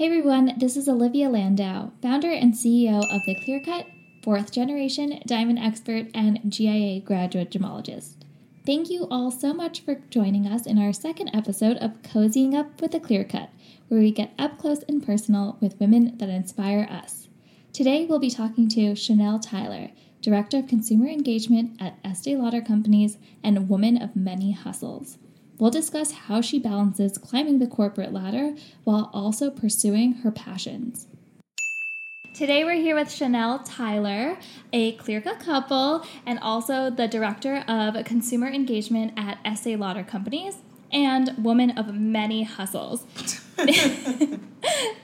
Hey everyone, this is Olivia Landau, founder and CEO of The Clearcut, fourth generation diamond expert and GIA graduate gemologist. Thank you all so much for joining us in our second episode of Cozying Up with The Clearcut, where we get up close and personal with women that inspire us. Today we'll be talking to Chanel Tyler, Director of Consumer Engagement at Estee Lauder Companies and woman of many hustles. We'll discuss how she balances climbing the corporate ladder while also pursuing her passions. Today we're here with Chanel Tyler, a Clearcut couple, and also the Director of Consumer Engagement at Estee Lauder Companies and woman of many hustles.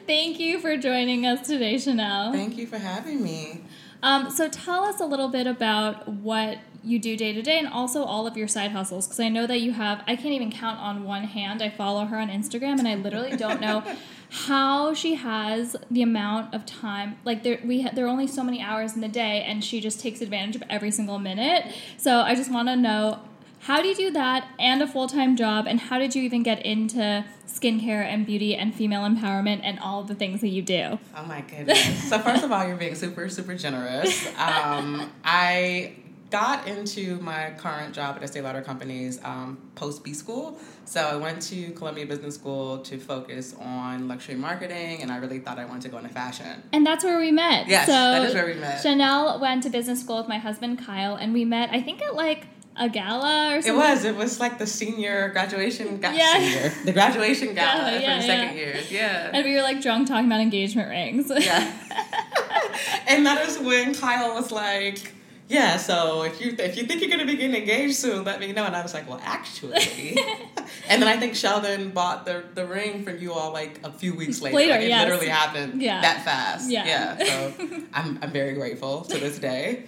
Thank you for joining us today, Chanel. Thank you for having me. Um, so tell us a little bit about what you do day to day and also all of your side hustles because I know that you have I can't even count on one hand. I follow her on Instagram and I literally don't know how she has the amount of time like there we ha- there are only so many hours in the day and she just takes advantage of every single minute. So I just want to know how do you do that and a full-time job and how did you even get into skincare and beauty and female empowerment and all the things that you do? Oh my goodness. so first of all, you're being super super generous. Um, I got into my current job at Estee Lauder Companies um, post B school. So I went to Columbia Business School to focus on luxury marketing, and I really thought I wanted to go into fashion. And that's where we met. Yes, so that is where we met. Chanel went to business school with my husband Kyle, and we met. I think at like a gala or something. It was. It was like the senior graduation. Ga- Yeah. Senior, the graduation gala Yeah, yeah, for the second yeah. years. Yeah. And we were like drunk talking about engagement rings. Yeah. and that is when Kyle was like, "Yeah, so if you if you think you're gonna be getting engaged soon, let me know." And I was like, "Well, actually." and then I think Sheldon bought the the ring from you all like a few weeks later. Later, like, it yes. literally happened Yeah. that fast. Yeah. Yeah. So I'm I'm very grateful to this day.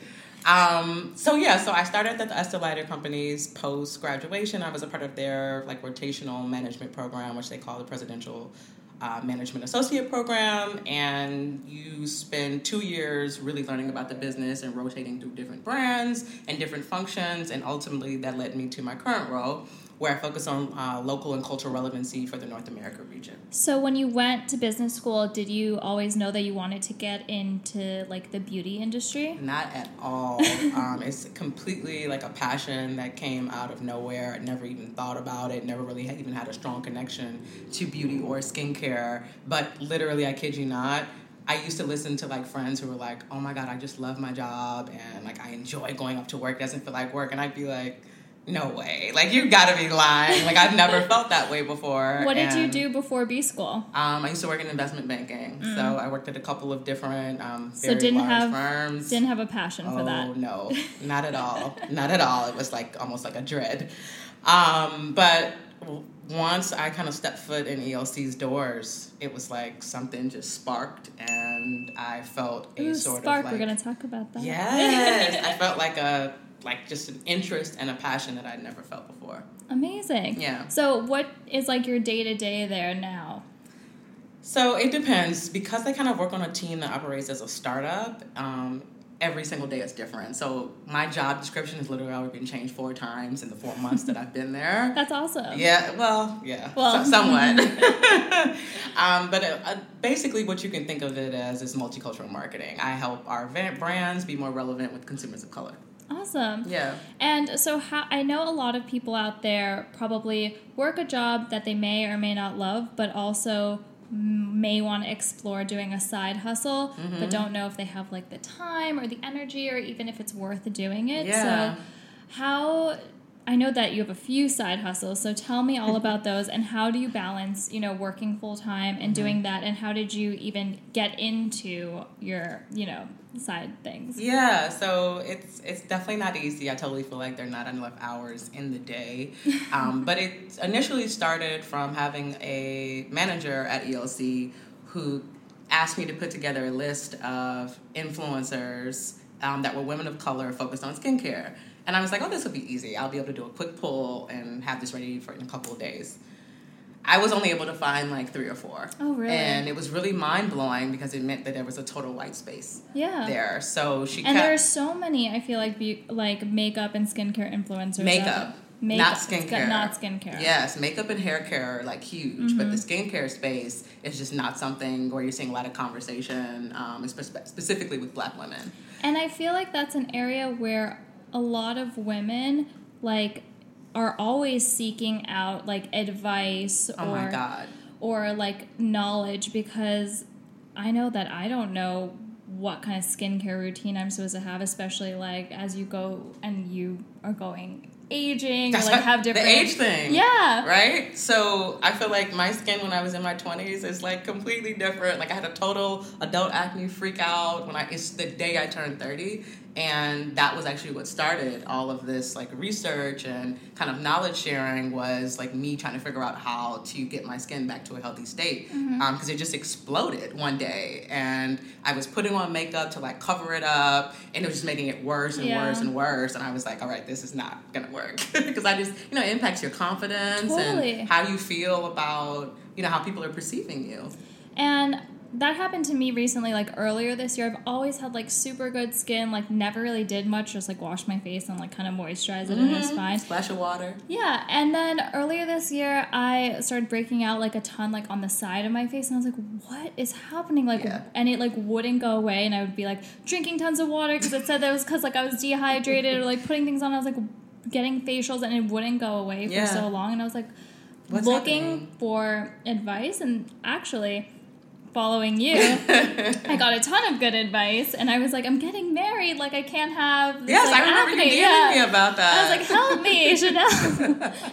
Um, so yeah, so I started at the Estee Lauder companies post graduation. I was a part of their like rotational management program, which they call the Presidential uh, Management Associate Program, and you spend two years really learning about the business and rotating through different brands and different functions, and ultimately that led me to my current role, where I focus on uh, local and cultural relevancy for the North America region. so when you went to business school, did you always know that you wanted to get into like the beauty industry? Not at all. um, it's completely like a passion that came out of nowhere. I never even thought about it. Never really had, even had a strong connection to beauty or skincare. But literally, I kid you not. I used to listen to like friends who were like, "Oh my god, I just love my job and like I enjoy going up to work. It doesn't feel like work." And I'd be like, "No way! Like you got to be lying! Like I've never felt that way before." What did you do before B school? um, I used to work in investment banking, so I worked at a couple of different um, Mm. So very didn't large have- firms. Didn't have a passion for Oh that. no, not at all, not at all. It was like almost like a dread. Um, but once I kind of stepped foot in ELC's doors, it was like something just sparked, and I felt a Ooh, sort spark. of like We're gonna talk about that. yes, I felt like a like just an interest and a passion that I'd never felt before. Amazing. Yeah. So what is like your day to day there now? So it depends because I kind of work on a team that operates as a startup. Um, every single day is different. So my job description has literally already been changed four times in the four months that I've been there. That's awesome. Yeah, well, yeah, Well- so- somewhat. um, but uh, uh, basically, what you can think of it as is multicultural marketing. I help our brands be more relevant with consumers of color. Awesome. Yeah. And so, how I know a lot of people out there probably work a job that they may or may not love, but also may want to explore doing a side hustle, Mm-hmm. but don't know if they have like the time or the energy or even if it's worth doing it. Yeah. So, how I know that you have a few side hustles, so tell me all about those and how do you balance, you know, working full time and Mm-hmm. doing that and how did you even get into your, you know, side things? Yeah, so it's it's definitely not easy. I totally feel like there are not enough hours in the day. Um, but it initially started from having a manager at ELC who asked me to put together a list of influencers um, that were women of color focused on skincare. And I was like, oh, this will be easy. I'll be able to do a quick pull and have this ready for in a couple of days. I was only able to find like three or four. Oh, really? And it was really mind blowing because it meant that there was a total white space Yeah. there. So she And there are so many, I feel like, be- like makeup and skincare influencers. makeup. Makeup, not skincare. Not skincare. Yes, makeup and hair care are like huge, but the skincare space is just not something where you're seeing a lot of conversation, um, spe- specifically with Black women. And I feel like that's an area where a lot of women like are always seeking out like advice Oh or my god. or like knowledge because I know that I don't know what kind of skincare routine I'm supposed to have, especially like as you go and you are going aging or like have different the age thing. Yeah. Right? So I feel like my skin when I was in my 20s is like completely different. Like I had a total adult acne freak out when I, it's the day I turned 30. And that was actually what started all of this like research and kind of knowledge sharing was like me trying to figure out how to get my skin back to a healthy state. Mm-hmm. Um, because it just exploded one day. And I was putting on makeup to like cover it up. And it was just making it worse and Yeah. worse and worse. And I was like, all right, this is not going to work. Because I just, you know, it impacts your confidence Totally. and how you feel about, you know, how people are perceiving you. And that happened to me recently, like earlier this year. I've always had like super good skin, like never really did much, just like wash my face and like kind of moisturize it and Mm-hmm. it's fine. Splash of water. Yeah, and then earlier this year, I started breaking out like a ton, like on the side of my face, and I was like, "What is happening?" Like, Yeah. and it like wouldn't go away, and I would be like drinking tons of water because it said that it was because like I was dehydrated or like putting things on. I was like getting facials, and it wouldn't go away for Yeah. so long, and I was like What's looking happening? for advice, and actually. Following you, I got a ton of good advice, and I was like, "I'm getting married. Like, I can't have this, Yes, like, I remember you acne." Yeah. me about that. I was like, help me, Chanel.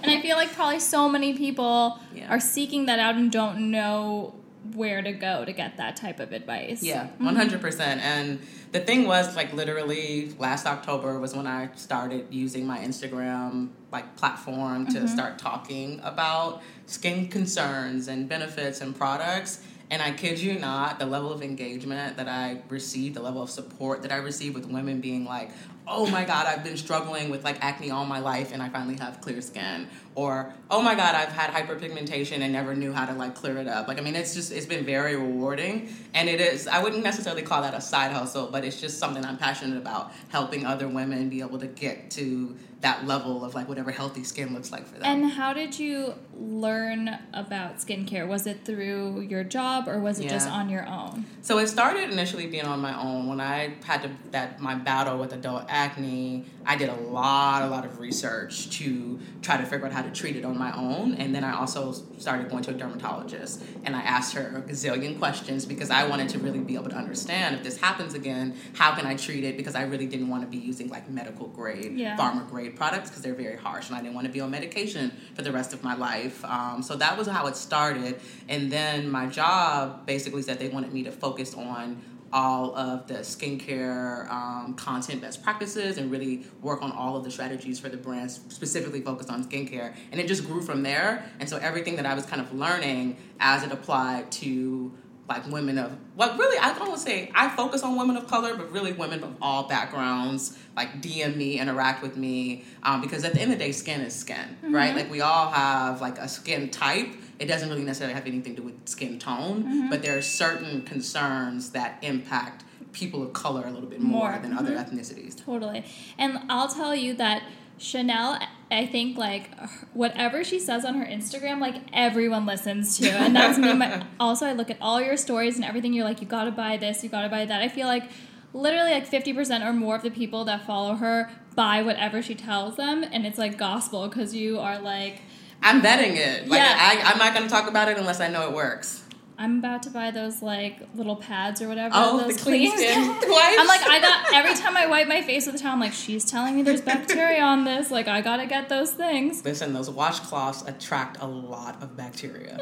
and I feel like probably so many people Yeah. are seeking that out and don't know where to go to get that type of advice. Yeah, mm-hmm. one hundred percent. And the thing was, like, literally last October was when I started using my Instagram like platform to mm-hmm. start talking about skin concerns and benefits and products. And I kid you not, the level of engagement that I received, the level of support that I received with women being like, oh my God, I've been struggling with like acne all my life and I finally have clear skin. Or, oh my God, I've had hyperpigmentation and never knew how to like clear it up. Like, I mean, it's just, it's been very rewarding. And it is, I wouldn't necessarily call that a side hustle, but it's just something I'm passionate about helping other women be able to get to that level of like whatever healthy skin looks like for them. And how did you learn about skincare? Was it through your job or was it just on your own? So it started initially being on my own. When I had to, that my battle with adult acne, I did a lot, a lot of research to try to figure out how to treat it on my own. And then I also started going to a dermatologist, and I asked her a gazillion questions because I wanted to really be able to understand if this happens again, how can I treat it? Because I really didn't want to be using like medical grade, Yeah. pharma grade products because they're very harsh, and I didn't want to be on medication for the rest of my life. Um, so that was how it started. And then my job basically said they wanted me to focus on all of the skincare um, content best practices and really work on all of the strategies for the brands specifically focused on skincare and it just grew from there and so everything that i was kind of learning as it applied to like women of well really i don't want to say i focus on women of color but really women of all backgrounds like dm me interact with me um, because at the end of the day skin is skin mm-hmm. right? Like we all have like a skin type. It doesn't really necessarily have anything to do with skin tone mm-hmm. but there are certain concerns that impact people of color a little bit more, More. than other mm-hmm. ethnicities. Totally. And I'll tell you that Chanel, I think like whatever she says on her Instagram, like everyone listens to, and that's me. My, also, I look at all your stories and everything. You're like, you gotta buy this, you gotta buy that. I feel like literally like fifty percent or more of the people that follow her buy whatever she tells them, and it's like gospel because you are like, i'm betting it like Yeah. I, i'm not going to talk about it unless i know it works I'm about to buy those like little pads or whatever. oh those the clean I'm like, I got every time I wipe my face with a towel, I'm like, she's telling me there's bacteria on this. Like, I gotta get those things. listen those washcloths attract a lot of bacteria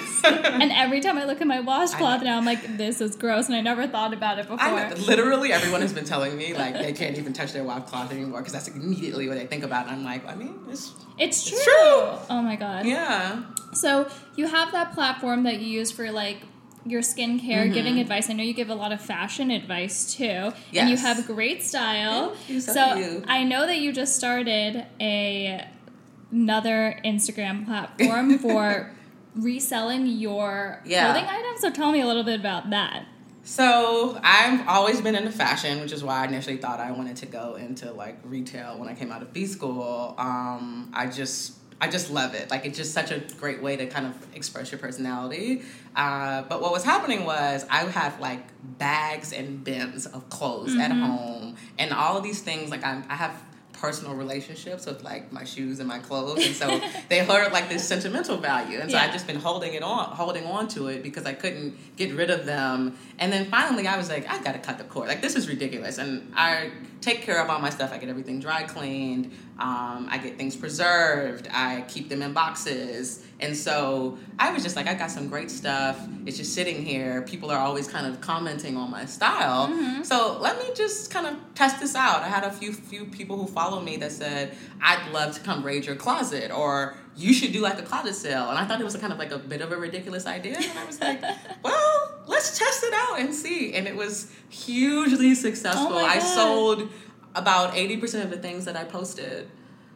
and every time I look at my washcloth now, I'm like, this is gross, and I never thought about it before. Literally everyone has been telling me like they can't even touch their washcloth anymore because that's immediately what they think about. And I'm like, I mean, it's It's true. It's true. Oh my god. yeah, So you have that platform that you use for like your skincare, Mm-hmm. giving advice. I know you give a lot of fashion advice too, and you have great style. You, so you. I know that you just started a another Instagram platform for reselling your Yeah. clothing items. So tell me a little bit about that. So I've always been into fashion, which is why I initially thought I wanted to go into like retail when I came out of B school. Um, I just I just love it. Like it's just such a great way to kind of express your personality. Uh, but what was happening was I had like bags and bins of clothes mm-hmm. at home, and all of these things. Like I'm, I have personal relationships with like my shoes and my clothes, and so they hold like this sentimental value. And so yeah. I've just been holding it on, holding on to it because I couldn't get rid of them. And then finally, I was like, I got to cut the cord. Like this is ridiculous. And I take care of all my stuff. I get everything dry cleaned. Um, I get things preserved. I keep them in boxes. And so I was just like, I got some great stuff. It's just sitting here. People are always kind of commenting on my style. Mm-hmm. So let me just kind of test this out. I had a few few people who follow me that said, I'd love to come raid your closet or you should do like a closet sale. And I thought it was kind of like a bit of a ridiculous idea. And I was like, well, let's test it out and see. And it was hugely successful. Oh I sold about 80% of the things that I posted.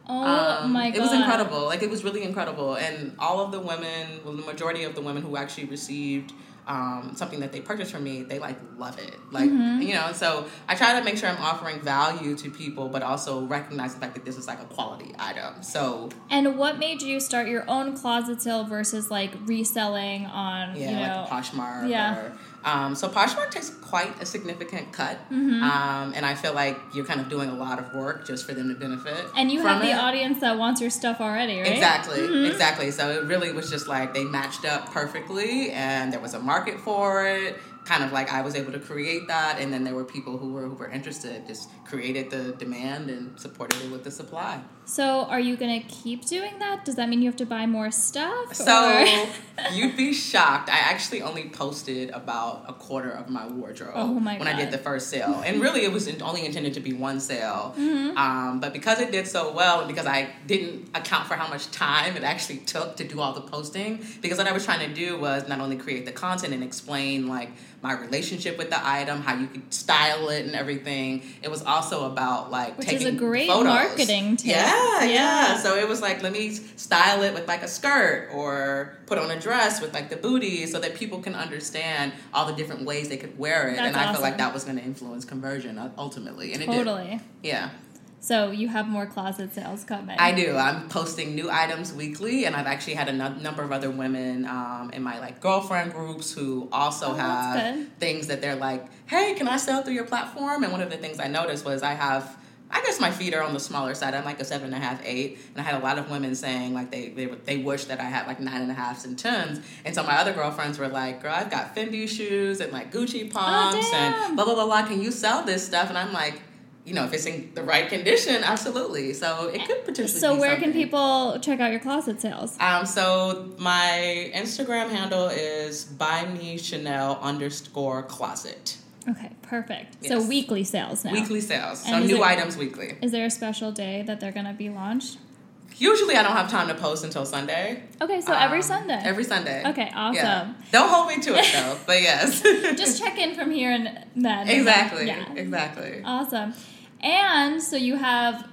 Oh um, my god! It was incredible. Like it was really incredible, and all of the women, well, the majority of the women who actually received um, something that they purchased from me, they like love it. Like mm-hmm. you know, so I try to make sure I'm offering value to people, but also recognize the fact that this is like a quality item. So and what made you start your own closet sale versus like reselling on yeah, you know, like Poshmark yeah. or um, so Poshmark takes quite a significant cut, mm-hmm. um, and I feel like you're kind of doing a lot of work just for them to benefit. And you have the it. audience that wants your stuff already, right? Exactly, mm-hmm. exactly. So it really was just like they matched up perfectly, and there was a market for it kind of like I was able to create that, and then there were people who were who were interested, just created the demand and supported it with the supply. So, are you gonna keep doing that? Does that mean you have to buy more stuff? So, you'd be shocked. I actually only posted about a quarter of my wardrobe oh my when I did the first sale, and really it was only intended to be one sale. Mm-hmm. Um, but because it did so well, and because I didn't account for how much time it actually took to do all the posting, because what I was trying to do was not only create the content and explain like my relationship with the item, how you could style it and everything. It was also about like Which taking is a great photos. marketing tip. Yeah, yeah, yeah. So it was like let me style it with like a skirt or put on a dress with like the bootie so that people can understand all the different ways they could wear it. That's and I awesome. felt like that was going to influence conversion ultimately. And totally. it did. Yeah. So you have more closet sales coming. I do. I'm posting new items weekly, and I've actually had a n- number of other women um, in my like girlfriend groups who also oh, have things that they're like, "Hey, can I sell through your platform?" And one of the things I noticed was I have. I guess my feet are on the smaller side. I'm like a seven and a half, eight, and I had a lot of women saying like they they, they wish that I had like nine and a halves and tens. And so my other girlfriends were like, "Girl, I've got Fendi shoes and like Gucci pumps oh, and blah blah blah blah. Can you sell this stuff?" And I'm like, you know, if it's in the right condition, absolutely. So it could potentially. So where something. can people check out your closet sales? Um, so my Instagram handle is buy me Chanel underscore closet. Okay, perfect. Yes. So weekly sales now. Weekly sales. And so new items weekly. Is there a special day that they're going to be launched? Usually, I don't have time to post until Sunday. Okay, so um, every Sunday. Every Sunday. Okay, awesome. Yeah. Don't hold me to it though, but yes. Just check in from here and then. Exactly. yeah. Exactly. Awesome. And so you have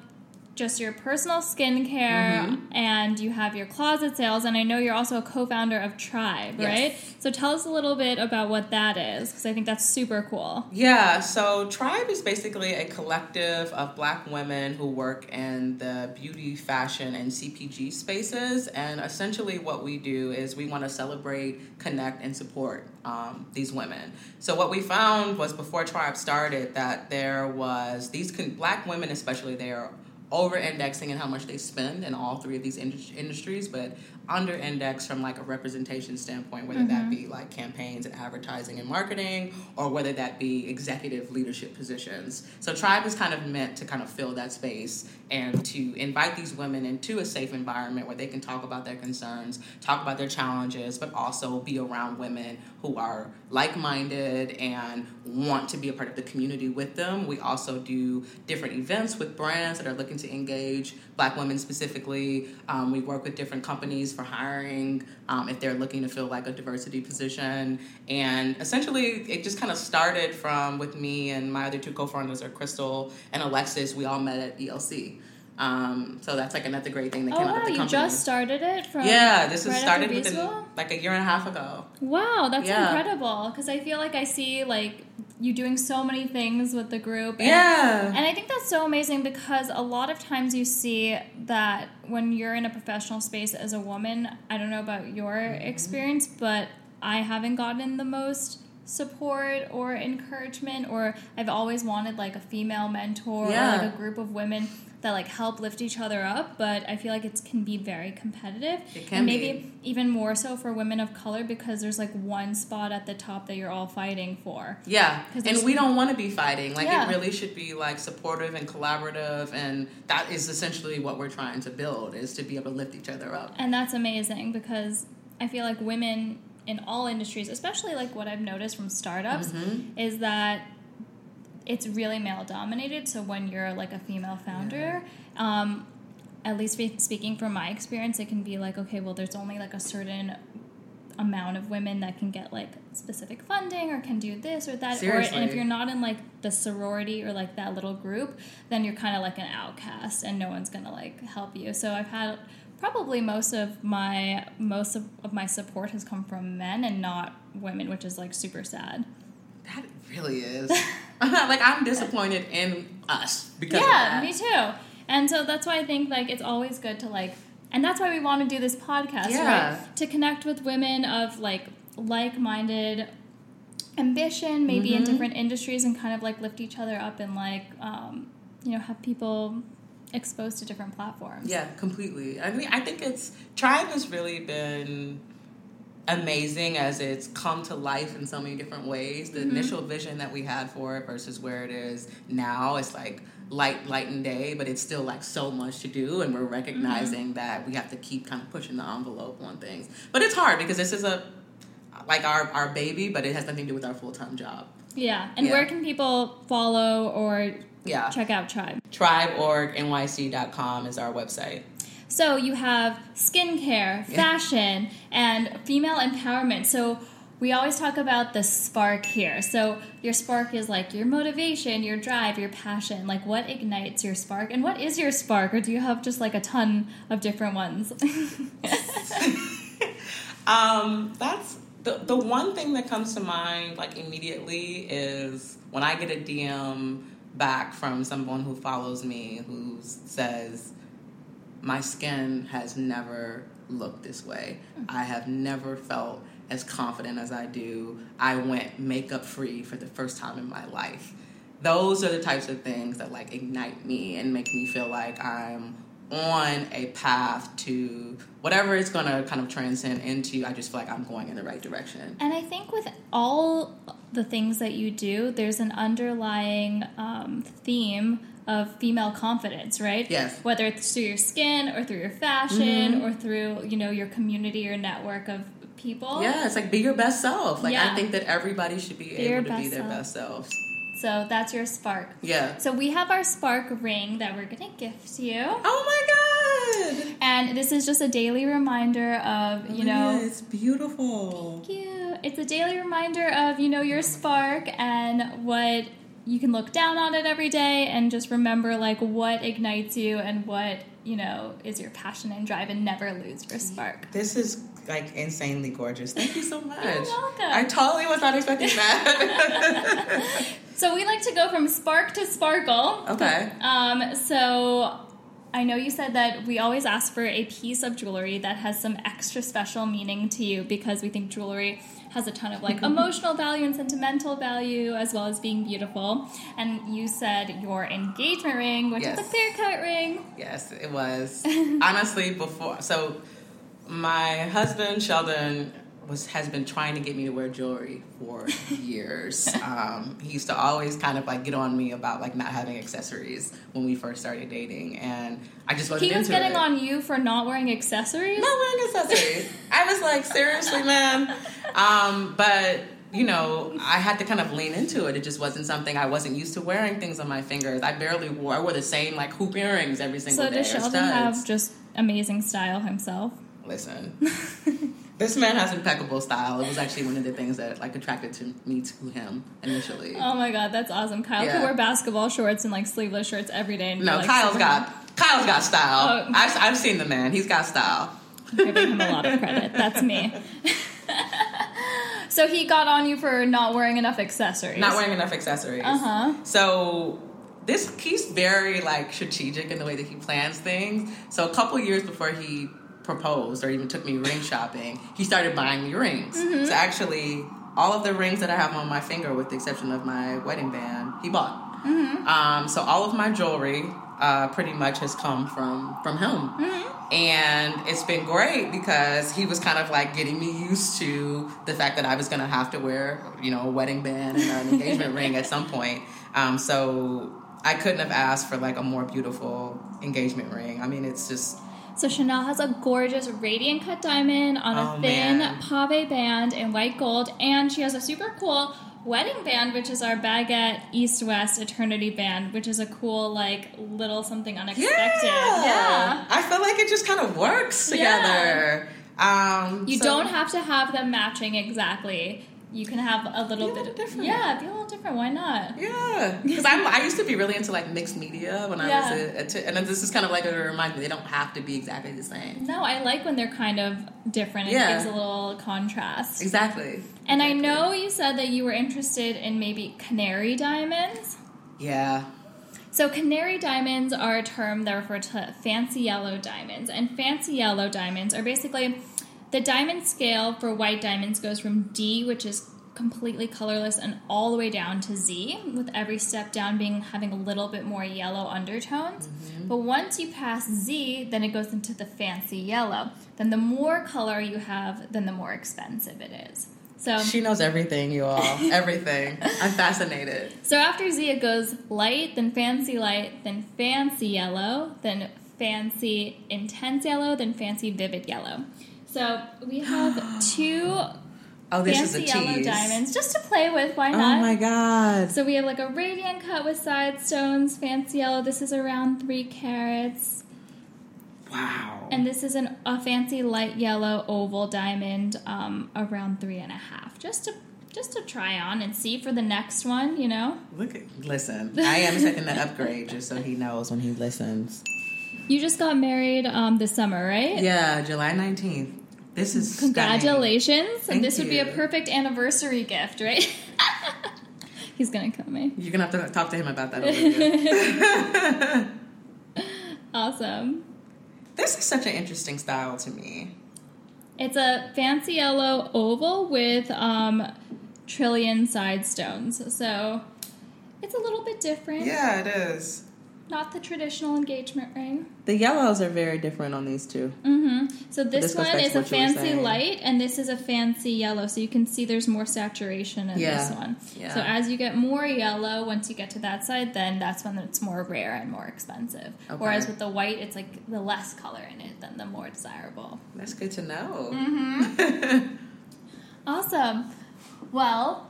just your personal skincare mm-hmm. and you have your closet sales and i know you're also a co-founder of tribe yes. right so tell us a little bit about what that is because i think that's super cool yeah so tribe is basically a collective of black women who work in the beauty fashion and cpg spaces and essentially what we do is we want to celebrate connect and support um, these women so what we found was before tribe started that there was these con- black women especially they are over indexing in how much they spend in all three of these industries, but under index from like a representation standpoint, whether mm-hmm. that be like campaigns and advertising and marketing, or whether that be executive leadership positions. So Tribe is kind of meant to kind of fill that space and to invite these women into a safe environment where they can talk about their concerns, talk about their challenges, but also be around women who are like minded and want to be a part of the community with them. We also do different events with brands that are looking to engage Black women specifically. Um, we work with different companies for hiring um, if they're looking to fill like a diversity position. And essentially, it just kind of started from with me and my other two co founders are Crystal and Alexis. We all met at ELC. Um, so that's like another great thing that Oh came out wow, of the you just started it from yeah, this was right started within like a year and a half ago. Wow, that's Yeah. incredible. Because I feel like I see like you doing so many things with the group. And, Yeah. And I think that's so amazing because a lot of times you see that when you're in a professional space as a woman, I don't know about your Mm-hmm. experience, but I haven't gotten the most support or encouragement or I've always wanted like a female mentor Yeah. or like a group of women that like help lift each other up, but I feel like it can be very competitive. It can and be. maybe even more so for women of color because there's like one spot at the top that you're all fighting for. yeah and we don't want to be fighting. Like Yeah. it really should be like supportive and collaborative, and that is essentially what we're trying to build: is to be able to lift each other up. And that's amazing because I feel like women in all industries, especially like what I've noticed from startups, Mm-hmm. is that it's really male dominated. So when you're like a female founder, um, at least speaking from my experience, it can be like, okay, well, there's only like a certain amount of women that can get like specific funding or can do this or that or and if you're not in like the sorority or like that little group then you're kind of like an outcast and no one's gonna like help you so i've had probably most of my most of, of my support has come from men and not women which is like super sad That really is. like I'm disappointed in us because yeah me too and so that's why i think like it's always good to like and that's why we want to do this podcast Yeah. right to connect with women of like like-minded ambition maybe in Mhm. different industries and kind of like lift each other up and like um, you know have people exposed to different platforms Yeah, completely. I mean, I think it's Tribe has really been amazing as it's come to life in so many different ways. The Mhm. initial vision that we had for it versus where it is now, it's like light, light and day, but it's still like so much to do, and we're recognizing that we have to keep kind of pushing the envelope on things. But it's hard because this is a like our our baby, but it has nothing to do with our full time job. yeah and Yeah. where can people follow or Yeah, check out tribe tribeorgnyc.com is our website. So you have skincare, fashion, and female empowerment. So we always talk about the spark here. So your spark is like your motivation, your drive, your passion. Like what ignites your spark? And what is your spark? Or do you have just like a ton of different ones? um, that's the the one thing that comes to mind like immediately is when I get a DM back from someone who follows me who says my skin has never looked this way. I have never felt as confident as I do. I went makeup free for the first time in my life. Those are the types of things that like ignite me and make me feel like I'm on a path to whatever it's going to kind of transcend into. I just feel like I'm going in the right direction. And I think with all the things that you do, there's an underlying um, theme of female confidence, right? Yes. Whether it's through your skin or through your fashion Mhm. or through you know your community or network of people. Yeah, it's like be your best self. Like Yeah. I think that everybody should be, Be able to be their self. best selves. So that's your spark. Yeah. So we have our spark ring that we're gonna gift you, Oh my god. and this is just a daily reminder of you know. Yeah, it's beautiful. Thank you. It's a daily reminder of, you know, your spark and what you can look down on it every day and just remember like what ignites you and what, you know, is your passion and drive and never lose your spark. This is like insanely gorgeous. Thank you so much. welcome. I totally was not expecting that. So we like to go from spark to sparkle. okay. Um, so I know you said that we always ask for a piece of jewelry that has some extra special meaning to you because we think jewelry has a ton of like emotional value and sentimental value as well as being beautiful. And you said your engagement ring, which is a clear cut ring. Yes, it was. Honestly, before so my husband Sheldon was has been trying to get me to wear jewelry for years. um, he used to always kind of like get on me about like not having accessories when we first started dating, and I just wasn't He was getting it. on you for not wearing accessories. not wearing accessories. I was like, seriously, man. Um, but you know, I had to kind of lean into it. It just wasn't something I wasn't used to wearing things on my fingers. I barely wore. I wore the same like hoop earrings every single So day. does Sheldon have just amazing style himself? Listen, this man has impeccable style. It was actually one of the things that like attracted to me to him initially. Oh my god, that's awesome. Kyle Yeah. could wear basketball shorts and like sleeveless shirts every day. And no, like, Kyle's got Kyle's got style. Oh. I've, I've seen the man. He's got style. giving him a lot of credit. That's me. so he got on you for not wearing enough accessories. Not wearing enough accessories. Uh huh. So this he's very like strategic in the way that he plans things. So a couple years before he proposed or even took me ring shopping, he started buying me rings. Mm-hmm. So actually, all of the rings that I have on my finger, with the exception of my wedding band, he bought. Mm-hmm. Um, so all of my jewelry uh, pretty much has come from from him, Mm-hmm. and it's been great because he was kind of like getting me used to the fact that I was going to have to wear, you know, a wedding band and an engagement ring at some point. Um, so I couldn't have asked for like a more beautiful engagement ring. I mean, it's just So Chanel has a gorgeous radiant cut diamond on a Oh, thin man. pave band in white gold, and she has a super cool wedding band, which is our baguette East West Eternity band, which is a cool like little something unexpected. Yeah. I feel like it just kind of works Yeah. together. Um, You so- don't have to have them matching exactly. You can have a little Be a bit of different. Yeah, a different. Why not? Yeah, because I used to be really into like mixed media when I Yeah. was a, a t- and then this is kind of like a reminder they don't have to be exactly the same. No, I like when they're kind of different. It Yeah. gives a little contrast. Exactly. And I know you said that you were interested in maybe canary diamonds. Yeah. So, canary diamonds are a term that refer to fancy yellow diamonds. And fancy yellow diamonds are basically the diamond scale for white diamonds goes from D, which is completely colorless, and all the way down to Z, with every step down being having a little bit more yellow undertones. Mm-hmm. But once you pass Z, then it goes into the fancy yellow. Then the more color you have, then the more expensive it is. So, She knows everything, you all. everything. I'm fascinated. So after Z, it goes light, then fancy light, then fancy yellow, then fancy intense yellow, then fancy vivid yellow. So we have two Oh, this is fancy a yellow tease. diamonds just to play with. Why not? Oh my god. So we have like a radiant cut with side stones, fancy yellow. This is around three carats, Wow. and this is an, a fancy light yellow oval diamond, um, around three and a half. Just to just to try on and see for the next one, you know. Look at listen. I am setting the upgrade just so he knows when he listens. You just got married um, this summer, right? Yeah, July 19th. This is stunning. Congratulations. Thank this would be a perfect anniversary gift, right? He's to kill me. You're gonna have to talk to him about that. Awesome. this is such an interesting style to me. It's a fancy yellow oval with um, trillion side stones. So it's a little bit different. Yeah, it is. Not the traditional engagement ring. The yellows are very different on these two. hmm So this, this one is a what you were fancy light, and this is a fancy yellow. So you can see there's more saturation in Yeah. this one. Yeah. So as you get more yellow, once you get to that side, then that's when it's more rare and more expensive. Okay. Whereas with the white, it's like the less color in it, then the more desirable. That's good to know. Mm-hmm. Awesome. Well,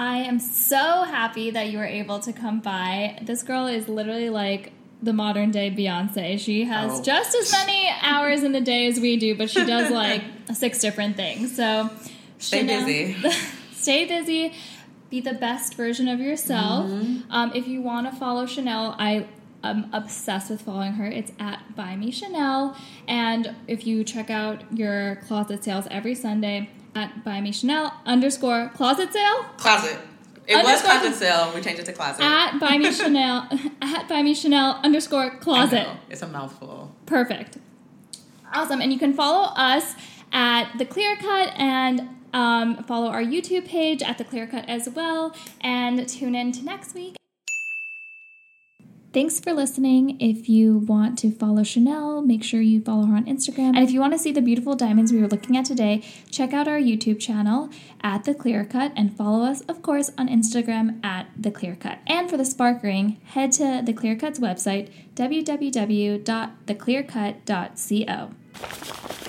I am so happy that you were able to come by. This girl is literally like the modern day Beyonce. She has Oh. just as many hours in the day as we do, but she does like six different things. So Stay busy. stay busy. Be the best version of yourself. Mm-hmm. Um, if you want to follow Chanel, I am obsessed with following her. It's at Buy Me Chanel. And if you check out your closet sales every Sunday at Buy Me Chanel underscore closet sale Closet. It was closet sale. We changed it to closet. at Buy Me Chanel at Buy Me Chanel underscore closet. It's a mouthful. Perfect. Awesome. And you can follow us at The Clear Cut and um, follow our YouTube page at The Clear Cut as well. And tune in to next week. Thanks for listening. If you want to follow Chanel, make sure you follow her on Instagram. And if you want to see the beautiful diamonds we were looking at today, check out our YouTube channel at The Clear Cut and follow us, of course, on Instagram at The Clear Cut. And for the spark ring, head to The Clear Cut's website, www.theclearcut.co.